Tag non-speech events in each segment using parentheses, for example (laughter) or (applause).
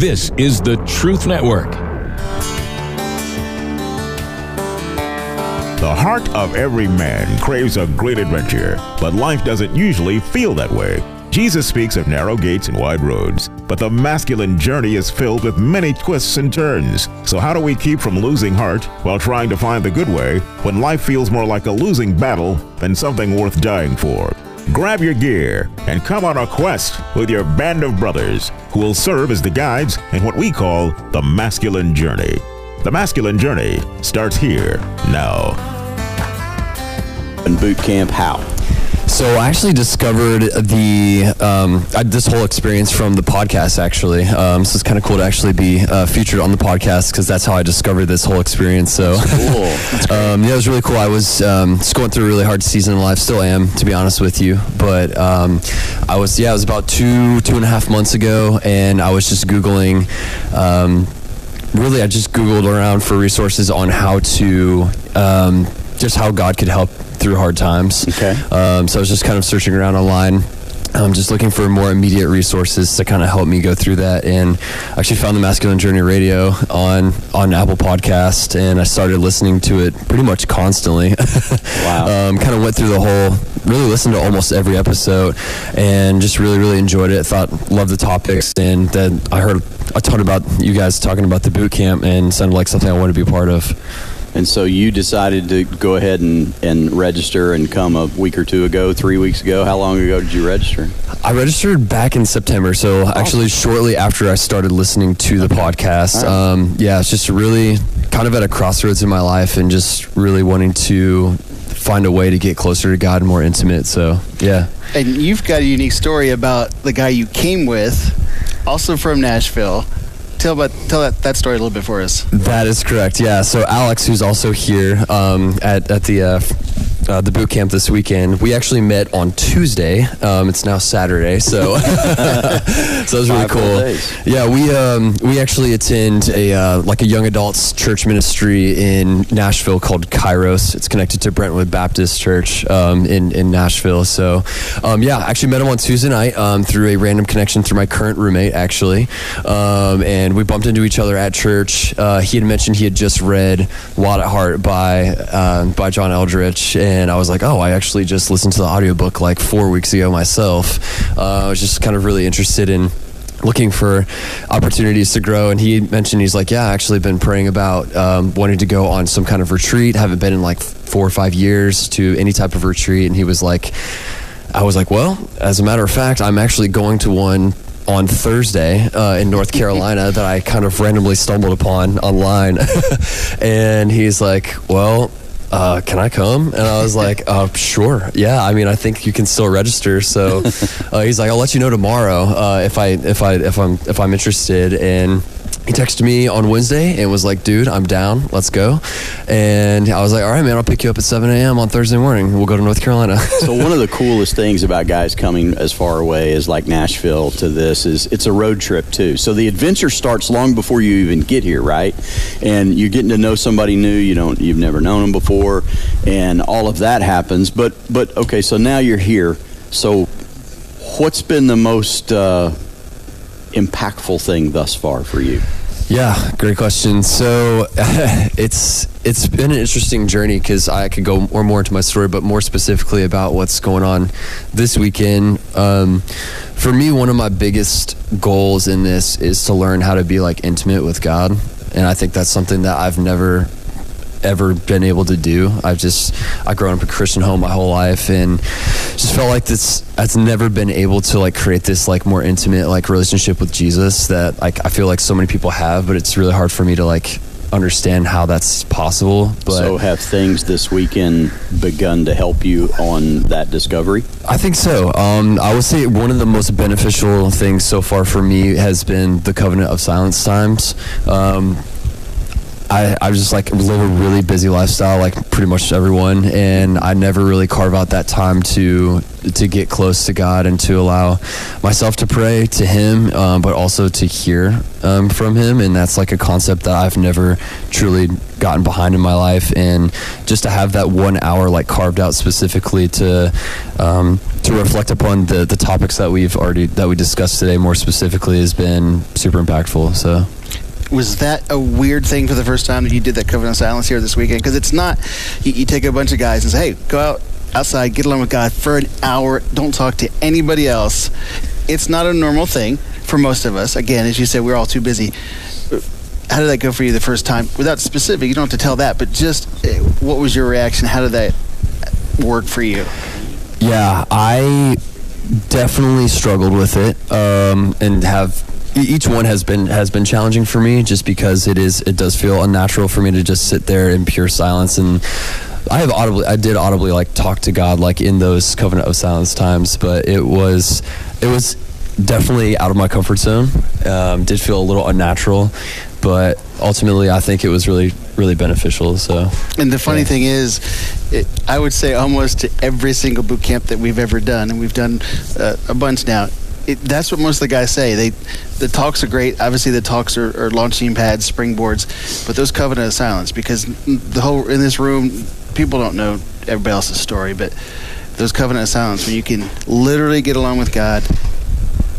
This is the Truth Network. The heart of every man craves a great adventure, but life doesn't usually feel that way. Jesus speaks of narrow gates and wide roads, but the masculine journey is filled with many twists and turns. So, how do we keep from losing heart while trying to find the good way when life feels more like a losing battle than something worth dying for? Grab your gear and come on a quest with your band of brothers who will serve as the guides in what we call the masculine journey. The masculine journey starts here now. And boot camp, how? So I actually discovered the um, I, this whole experience from the podcast. Actually, um, so it's kind of cool to actually be uh, featured on the podcast because that's how I discovered this whole experience. So Cool. (laughs) um, yeah, it was really cool. I was um, just going through a really hard season in life. Still am, to be honest with you. But um, I was yeah, it was about two two and a half months ago, and I was just googling. Um, really, I just googled around for resources on how to um, just how God could help through hard times. Okay. Um, so I was just kind of searching around online. Um, just looking for more immediate resources to kind of help me go through that, and I actually found the Masculine Journey Radio on on Apple Podcast, and I started listening to it pretty much constantly. (laughs) Wow. um, kind of went through the whole, really listened to almost every episode, and just really really enjoyed it. Thought loved the topics, and then I heard a ton about you guys talking about the boot camp, and sounded like something I wanted to be a part of. And so you decided to go ahead and, and register and come a week or two ago, three weeks ago. How long ago did you register? I registered back in September, so actually shortly after I started listening to the podcast. Um, yeah, it's just really kind of at a crossroads in my life, and just really wanting to find a way to get closer to God and more intimate. So yeah, And you've got a unique story about the guy you came with, also from Nashville. Tell about tell that, that story a little bit for us. that is correct. Yeah, so Alex, who's also here um, at at the. Uh, uh, the boot camp this weekend. We actually met on Tuesday. Um, it's now Saturday, so (laughs) so that was really Five cool. Yeah, we um, we actually attend a uh, like a young adults church ministry in Nashville called Kairos. It's connected to Brentwood Baptist Church um, in in Nashville. So um, yeah, I actually met him on Tuesday night um, through a random connection through my current roommate actually, um, and we bumped into each other at church. Uh, he had mentioned he had just read "Wild at Heart" by um, by John Eldredge, and I was like, oh, I actually just listened to the audiobook like four weeks ago myself. Uh, I was just kind of really interested in looking for opportunities to grow. And he mentioned he's like, yeah, I actually been praying about um, wanting to go on some kind of retreat. Haven't been in like four or five years to any type of retreat. And he was like, I was like, well, as a matter of fact, I'm actually going to one on Thursday uh, in North Carolina (laughs) that I kind of randomly stumbled upon online. (laughs) and he's like, well, uh, can I come? And I was like, uh, sure. Yeah. I mean, I think you can still register. So (laughs) uh, he's like, I'll let you know tomorrow uh, if I if I if I'm if I'm interested. And he texted me on Wednesday and was like, dude, I'm down. Let's go. And I was like, all right, man, I'll pick you up at 7 a.m. on Thursday morning. We'll go to North Carolina. (laughs) So one of the coolest things about guys coming as far away as like Nashville to this is it's a road trip too. So the adventure starts long before you even get here, right? And you're getting to know somebody new you don't you've never known them before, and all of that happens. But but okay, so now you're here. So what's been the most uh, impactful thing thus far for you? Yeah, great question. So (laughs) it's it's been an interesting journey because I could go more more into my story, but more specifically about what's going on this weekend. Um, for me, one of my biggest goals in this is to learn how to be like intimate with God, and I think that's something that I've never ever been able to do. I've just I've grown up a Christian home my whole life and just felt like this I've never been able to like create this like more intimate like relationship with Jesus that like I feel like so many people have, but it's really hard for me to like understand how that's possible. But so have things this weekend begun to help you on that discovery? I think so. Um, I would say one of the most beneficial things so far for me has been the covenant of silence times. Um, I, I just like live a really busy lifestyle, like pretty much everyone, and I never really carve out that time to to get close to God and to allow myself to pray to Him, um, but also to hear um, from Him, and that's like a concept that I've never truly gotten behind in my life, and just to have that one hour like carved out specifically to um, to reflect upon the the topics that we've already that we discussed today more specifically has been super impactful. So was that a weird thing for the first time that you did that covenant of silence here this weekend? Because it's not. You, you, take a bunch of guys and say, "Hey, go out outside, get along with God for an hour. Don't talk to anybody else." It's not a normal thing for most of us. Again, as you said, we're all too busy. How did that go for you the first time? Without specific, you don't have to tell that, but just eh, what was your reaction? How did that work for you? Yeah, I definitely struggled with it um, and have each one has been has been challenging for me just because it is it does feel unnatural for me to just sit there in pure silence. And I have audibly I did audibly like talk to God like in those covenant of silence times but it was it was definitely out of my comfort zone. Um, did feel a little unnatural but ultimately I think it was really really beneficial so. And the funny yeah. thing is it, I would say almost to every single boot camp that we've ever done and we've done uh, a bunch now it, that's what most of the guys say. They, the talks are great. Obviously, the talks are, are launching pads, springboards, but those covenant of silence because the whole in this room, people don't know everybody else's story, but those covenant of silence when you can literally get along with God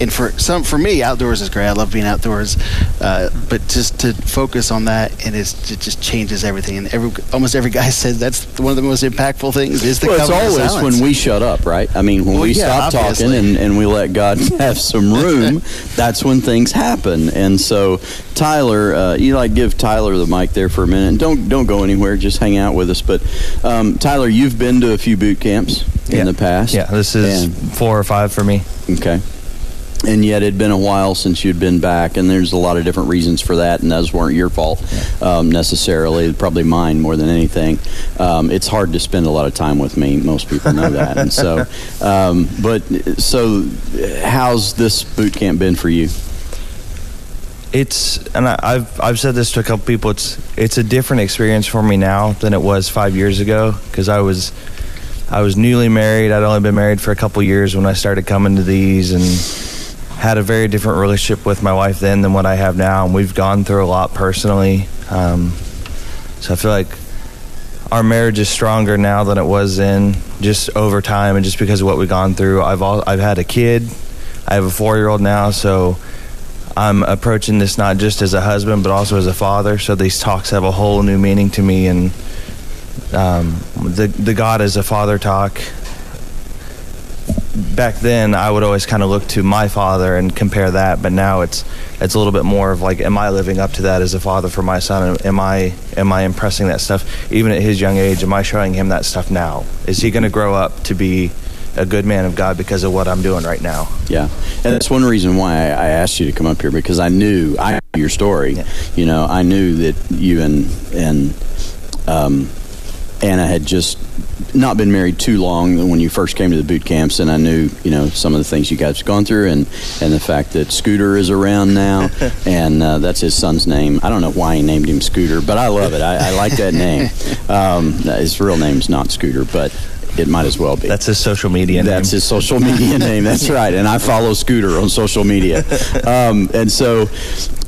and for some for me outdoors is great. I love being outdoors. Uh, but just to focus on that and it just changes everything. And every almost every guy (laughs) says that's one of the most impactful things is the well, it's always silence. when we shut up right? I mean when well, we yeah, stop obviously. talking and, and we let god (laughs) have some room that's when things happen. And so tyler uh, you like give tyler the mic there for a minute. Don't don't go anywhere. Just hang out with us. But um, tyler you've been to a few boot camps in yeah. the past. Yeah this is and, four or five for me. Okay and yet it'd been a while since you'd been back and there's a lot of different reasons for that and those weren't your fault um, necessarily probably mine more than anything um, it's hard to spend a lot of time with me most people know that and so (laughs) um, but so how's this boot camp been for you it's and I, have I've said this to a couple people. It's it's a different experience for me now than it was five years ago because I was I was newly married. I'd only been married for a couple years when I started coming to these, and had a very different relationship with my wife then than what I have now, and we've gone through a lot personally. Um, so I feel like our marriage is stronger now than it was then, just over time, and just because of what we've gone through. I've all, I've had a kid. I have a four year old now, so I'm approaching this not just as a husband, but also as a father. So these talks have a whole new meaning to me, and um, the the God as a father talk back then I would always kind of look to my father and compare that, but now it's it's a little bit more of like, am I living up to that as a father for my son? Am I am I impressing that stuff even at his young age? Am I showing him that stuff now? Is he going to grow up to be a good man of God because of what I'm doing right now? Yeah, and that's one reason why I asked you to come up here because I knew I knew your story. Yeah. You know, I knew that you and and um, Anna had just not been married too long when you first came to the boot camps, and I knew you know some of the things you guys have gone through, and and the fact that Scooter is around now, (laughs) and uh, that's his son's name. I don't know why he named him Scooter, but I love it. I, I like that name. (laughs) Um, his real name's not Scooter, but it might as well be. That's his social media name. That's his social media (laughs) name. That's right. And I follow Scooter on social media. Um, and so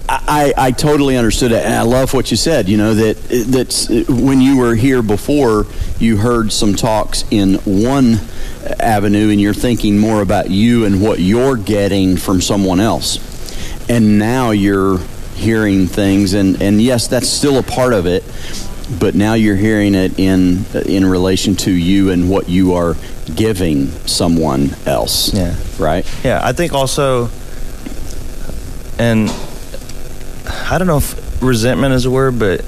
I, I totally understood it, and I love what you said. You know that that when you were here before, you heard some talks in one avenue, and you're thinking more about you and what you're getting from someone else, and now you're hearing things, and and yes, that's still a part of it, but now you're hearing it in in relation to you and what you are giving someone else. Yeah. Right. Yeah, I think also, and I don't know if resentment is a word, but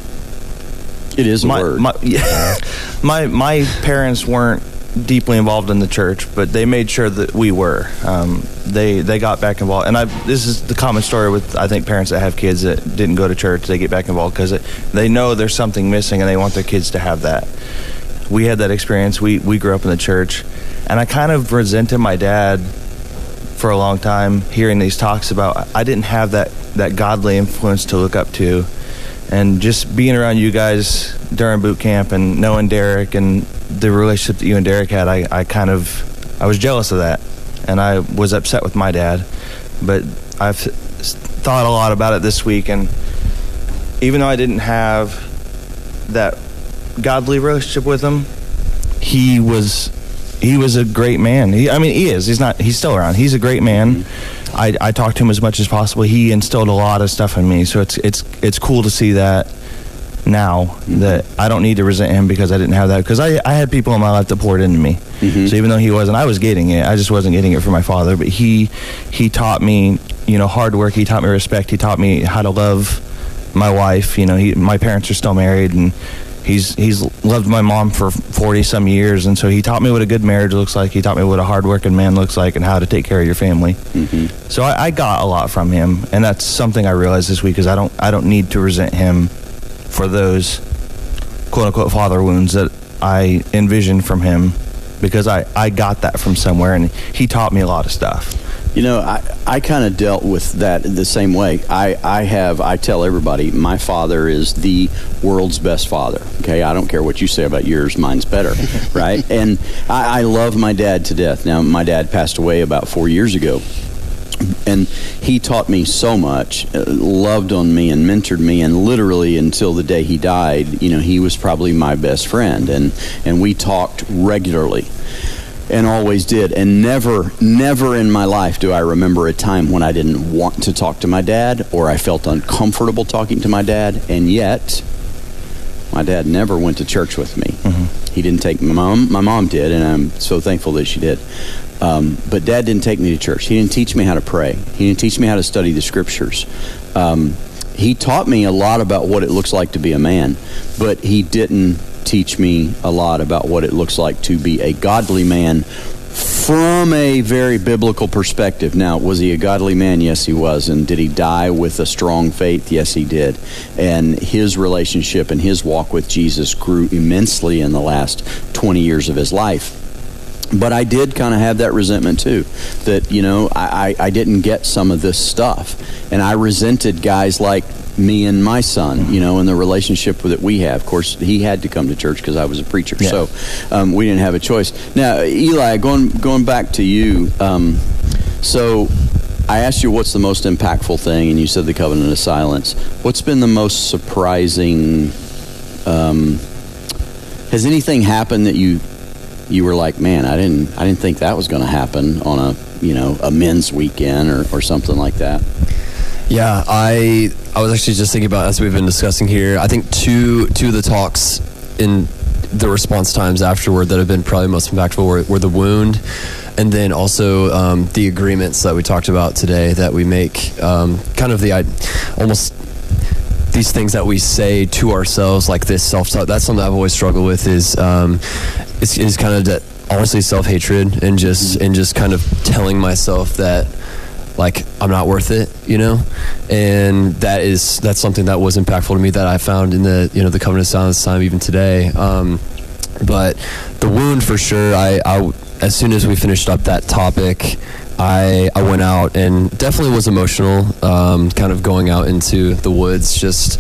it is a my, word. My, (laughs) yeah, my my parents weren't deeply involved in the church, but they made sure that we were. Um, they they got back involved, and I this is the common story with I think parents that have kids that didn't go to church. They get back involved because they know there's something missing, and they want their kids to have that. We had that experience. We we grew up in the church, and I kind of resented my dad for a long time hearing these talks about I didn't have that that godly influence to look up to. And just being around you guys during boot camp and knowing Derek and the relationship that you and Derek had, I, I kind of I was jealous of that, and I was upset with my dad. But I've thought a lot about it this week, and even though I didn't have that godly relationship with him, he was he was a great man. He, I mean, he is. He's not. He's still around. He's a great man. I, I talked to him as much as possible. He instilled a lot of stuff in me. So it's it's it's cool to see that now that I don't need to resent him because I didn't have that because I, I had people in my life that poured into me. Mm-hmm. So even though he wasn't, I was getting it. I just wasn't getting it from my father. But he he taught me, you know, hard work. He taught me respect. He taught me how to love my wife. You know, he, my parents are still married, and he's he's loved my mom for 40 some years and so he taught me what a good marriage looks like. He taught me what a hardworking man looks like and how to take care of your family. Mm-hmm. so I, I got a lot from him and that's something i realized this week is i don't i don't need to resent him for those quote unquote father wounds that i envisioned from him because i i got that from somewhere and he taught me a lot of stuff You know, I, I kind of dealt with that the same way. I, I have, I tell everybody, my father is the world's best father. Okay, I don't care what you say about yours, mine's better, (laughs) right? And I, I love my dad to death. Now, my dad passed away about four years ago. And he taught me so much, uh, loved on me, and mentored me. And literally until the day he died, you know, he was probably my best friend. And, and we talked regularly and always did. And never, never in my life do I remember a time when I didn't want to talk to my dad or I felt uncomfortable talking to my dad. And yet, my dad never went to church with me. He didn't take my mom. My mom did, and I'm so thankful that she did. Um, but dad didn't take me to church. He didn't teach me how to pray. He didn't teach me how to study the scriptures. Um, he taught me a lot about what it looks like to be a man, but he didn't teach me a lot about what it looks like to be a godly man from a very biblical perspective. Now, was he a godly man? Yes, he was. And did he die with a strong faith? Yes, he did. And his relationship and his walk with Jesus grew immensely in the last 20 years of his life but I did kind of have that resentment too. That you know, I, I, I didn't get some of this stuff, and I resented guys like me and my son. You know, and the relationship that we have. Of course, he had to come to church because I was a preacher, Yeah. so um, we didn't have a choice. Now, Eli, going going back to you. Um, so. I asked you what's the most impactful thing, and you said the covenant of silence. What's been the most surprising? Um, has anything happened that you you were like, man, I didn't, I didn't think that was going to happen on a, you know, a men's weekend or, or something like that. Yeah, I I was actually just thinking about as we've been discussing here. I think two two of the talks in the response times afterward that have been probably most impactful were, were the wound, and then also um, the agreements that we talked about today that we make. Um, kind of the I, almost these things that we say to ourselves, like this self talk. That's something I've always struggled with. Is um, is, kind of that honestly self hatred and just and just kind of telling myself that like I'm not worth it, you know, and that is that's something that was impactful to me that I found in the you know the covenant of silence time even today. Um, but the wound for sure. I, I as soon as we finished up that topic, I I went out and definitely was emotional. Um, kind of going out into the woods just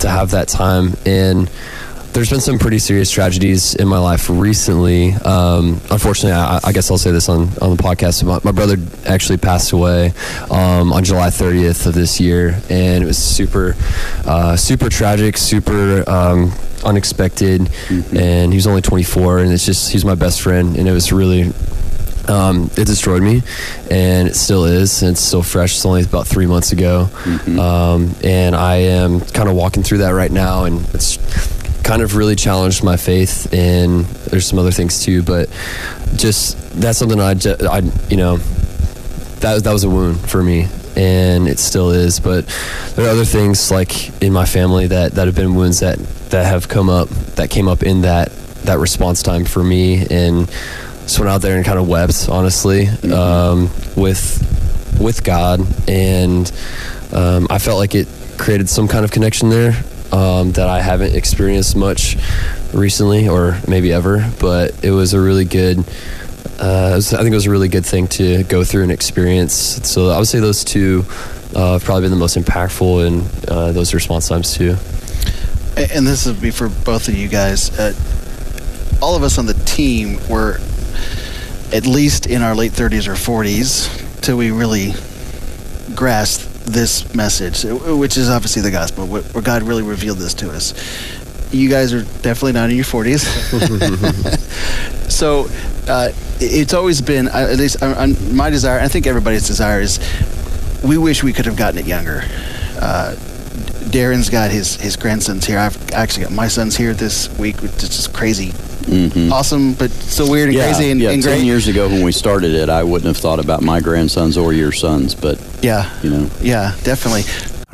to have that time and there's been some pretty serious tragedies in my life recently. Um, unfortunately, I, I guess I'll say this on, on the podcast. My, my brother actually passed away um, on July 30th of this year, and it was super, uh, super tragic, super um, unexpected. And he was only 24, and it's just he's my best friend, and it was really um, it destroyed me, and it still is. And it's still fresh. It's only about three months ago, um, and I am kind of walking through that right now, and it's kind of really challenged my faith. And there's some other things too, but just that's something I, I you know, that that was a wound for me. And it still is, but there are other things like in my family that, that have been wounds that, that have come up that came up in that that response time for me, and just went out there and kind of wept, honestly, um, with with God, and um, I felt like it created some kind of connection there um, that I haven't experienced much recently, or maybe ever. But it was a really good. Uh, I think it was a really good thing to go through and experience. So I would say those two uh, have probably been the most impactful in uh, those response times too. and this would be for both of you guys. Uh, all of us on the team were at least in our late 30s or 40s till we really grasped this message, which is obviously the gospel, where God really revealed this to us. You guys are definitely not in your 40s. (laughs) so uh, it's always been, uh, at least uh, my desire, I think everybody's desire is we wish we could have gotten it younger. Uh, Darren's got his, his grandsons here. I've actually got my sons here this week, which is just crazy Mm-hmm. Awesome, but so weird and yeah, crazy and, yeah, and great. Ten years ago when we started it, I wouldn't have thought about my grandsons or your sons, but yeah, you know, yeah, definitely.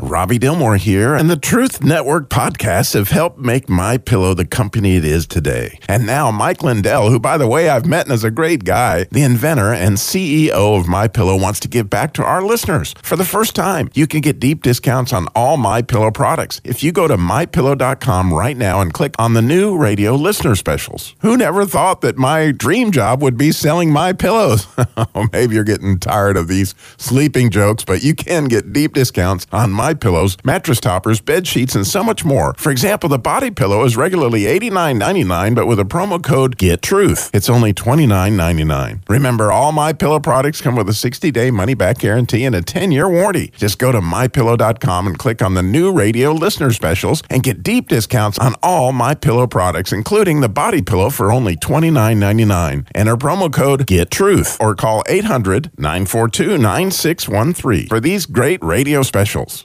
Robby Dilmore here, and the Truth Network podcasts have helped make My Pillow the company it is today. And now Mike Lindell, who by the way I've met and is a great guy, the inventor and CEO of My Pillow, wants to give back to our listeners. For the first time, you can get deep discounts on all My Pillow products if you go to mypillow.com right now and click on the new radio listener specials. Who never thought that my dream job would be selling My Pillows? (laughs) Maybe you're getting tired of these sleeping jokes, but you can get deep discounts on My pillows, mattress toppers, bed sheets, and so much more. For example, the body pillow is regularly $89.99, but with a promo code GETTRUTH, it's only $29.99. Remember, all My Pillow products come with a 60-day money-back guarantee and a 10-year warranty. Just go to mypillow.com and click on the new radio listener specials and get deep discounts on all My Pillow products, including the body pillow for only $29.99. Enter promo code GETTRUTH or call 800-942-9613 for these great radio specials.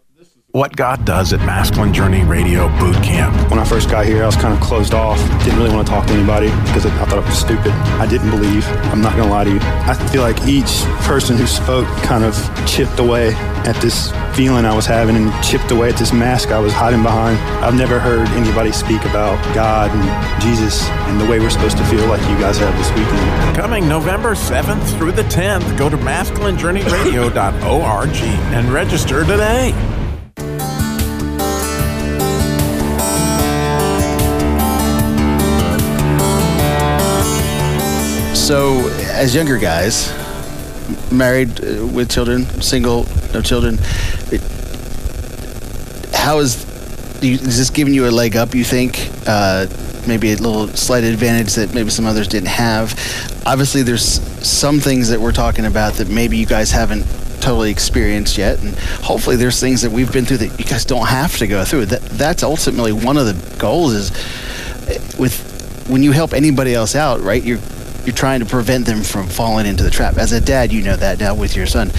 what God does at Masculine Journey Radio Boot Camp. When I first got here, I was kind of closed off. Didn't really want to talk to anybody because I thought I was stupid. I didn't believe. I'm not going to lie to you. I feel like each person who spoke kind of chipped away at this feeling I was having and chipped away at this mask I was hiding behind. I've never heard anybody speak about God and Jesus and the way we're supposed to feel like you guys have this weekend. Coming November 7th through the 10th, go to masculinejourneyradio.org and register today. So, as younger guys, married uh, with children, single, no children, it, how is is this giving you a leg up? You think uh, maybe a little slight advantage that maybe some others didn't have? Obviously, there's some things that we're talking about that maybe you guys haven't totally experienced yet, and hopefully, there's things that we've been through that you guys don't have to go through. That that's ultimately one of the goals is uh, with when you help anybody else out, right? You're you're trying to prevent them from falling into the trap. As a dad, you know that now with your son.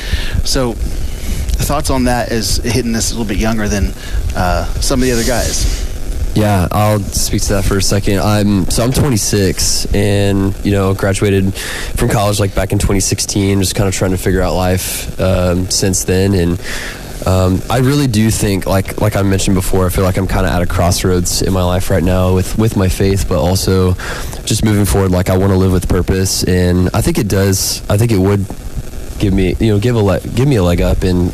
So, thoughts on that is hitting this a little bit younger than uh, some of the other guys. Yeah, I'll speak to that for a second. I'm so I'm 26 and you know graduated from college like back in 2016. Just kind of trying to figure out life um, since then, and um, I really do think, like like I mentioned before, I feel like I'm kind of at a crossroads in my life right now with with my faith, but also just moving forward. Like I want to live with purpose, and I think it does. I think it would give me, you know, give a le- give me a leg up, and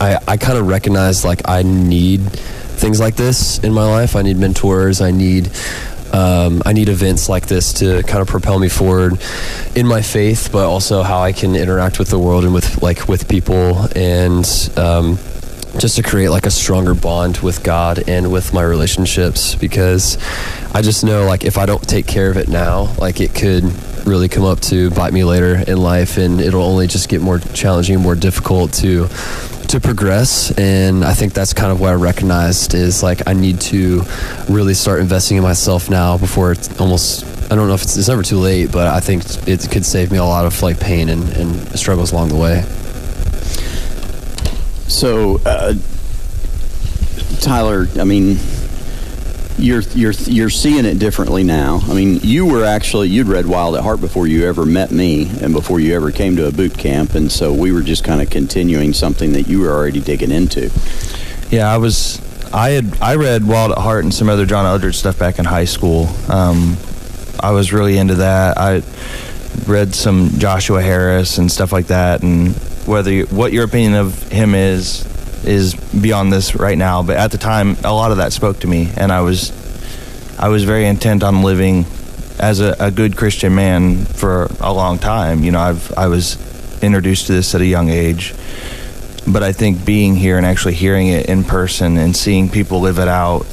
I I kind of recognize like I need things like this in my life. I need mentors. I need um, I need events like this to kind of propel me forward in my faith, but also how I can interact with the world and with like with people and um, just to create like a stronger bond with God and with my relationships because I just know like if I don't take care of it now, like it could really come up to bite me later in life and it'll only just get more challenging, more difficult to to progress and i think that's kind of what i recognized is like i need to really start investing in myself now before it's almost i don't know if it's, it's never too late but i think it could save me a lot of like pain and, and struggles along the way. So uh, tyler i mean you're you're you're seeing it differently now. I mean, you were actually you'd read Wild at Heart before you ever met me, and before you ever came to a boot camp, and so we were just kind of continuing something that you were already digging into. Yeah, I was I had I read Wild at Heart and some other John Eldredge stuff back in high school. Um, I was really into that. I read some Joshua Harris and stuff like that. And whether you, what your opinion of him is is beyond this right now, but at the time, a lot of that spoke to me, and I was I was very intent on living as a, a good Christian man for a long time. You know, I've I was introduced to this at a young age but I think being here and actually hearing it in person and seeing people live it out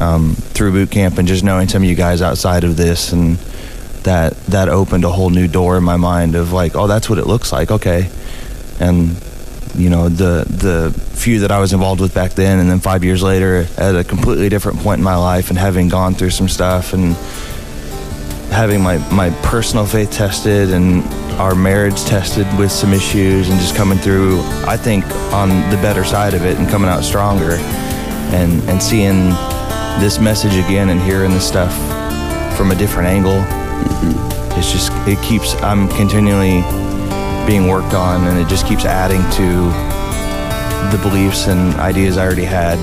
um, through boot camp and just knowing some of you guys outside of this and that that opened a whole new door in my mind of like, oh, that's what it looks like, okay, and you know the the few that I was involved with back then, and then five years later at a completely different point in my life and having gone through some stuff and having my my personal faith tested and our marriage tested with some issues and just coming through I think on the better side of it and coming out stronger and and seeing this message again and hearing this stuff from a different angle. Mm-hmm. It's just it keeps I'm continually being worked on and it just keeps adding to the beliefs and ideas I already had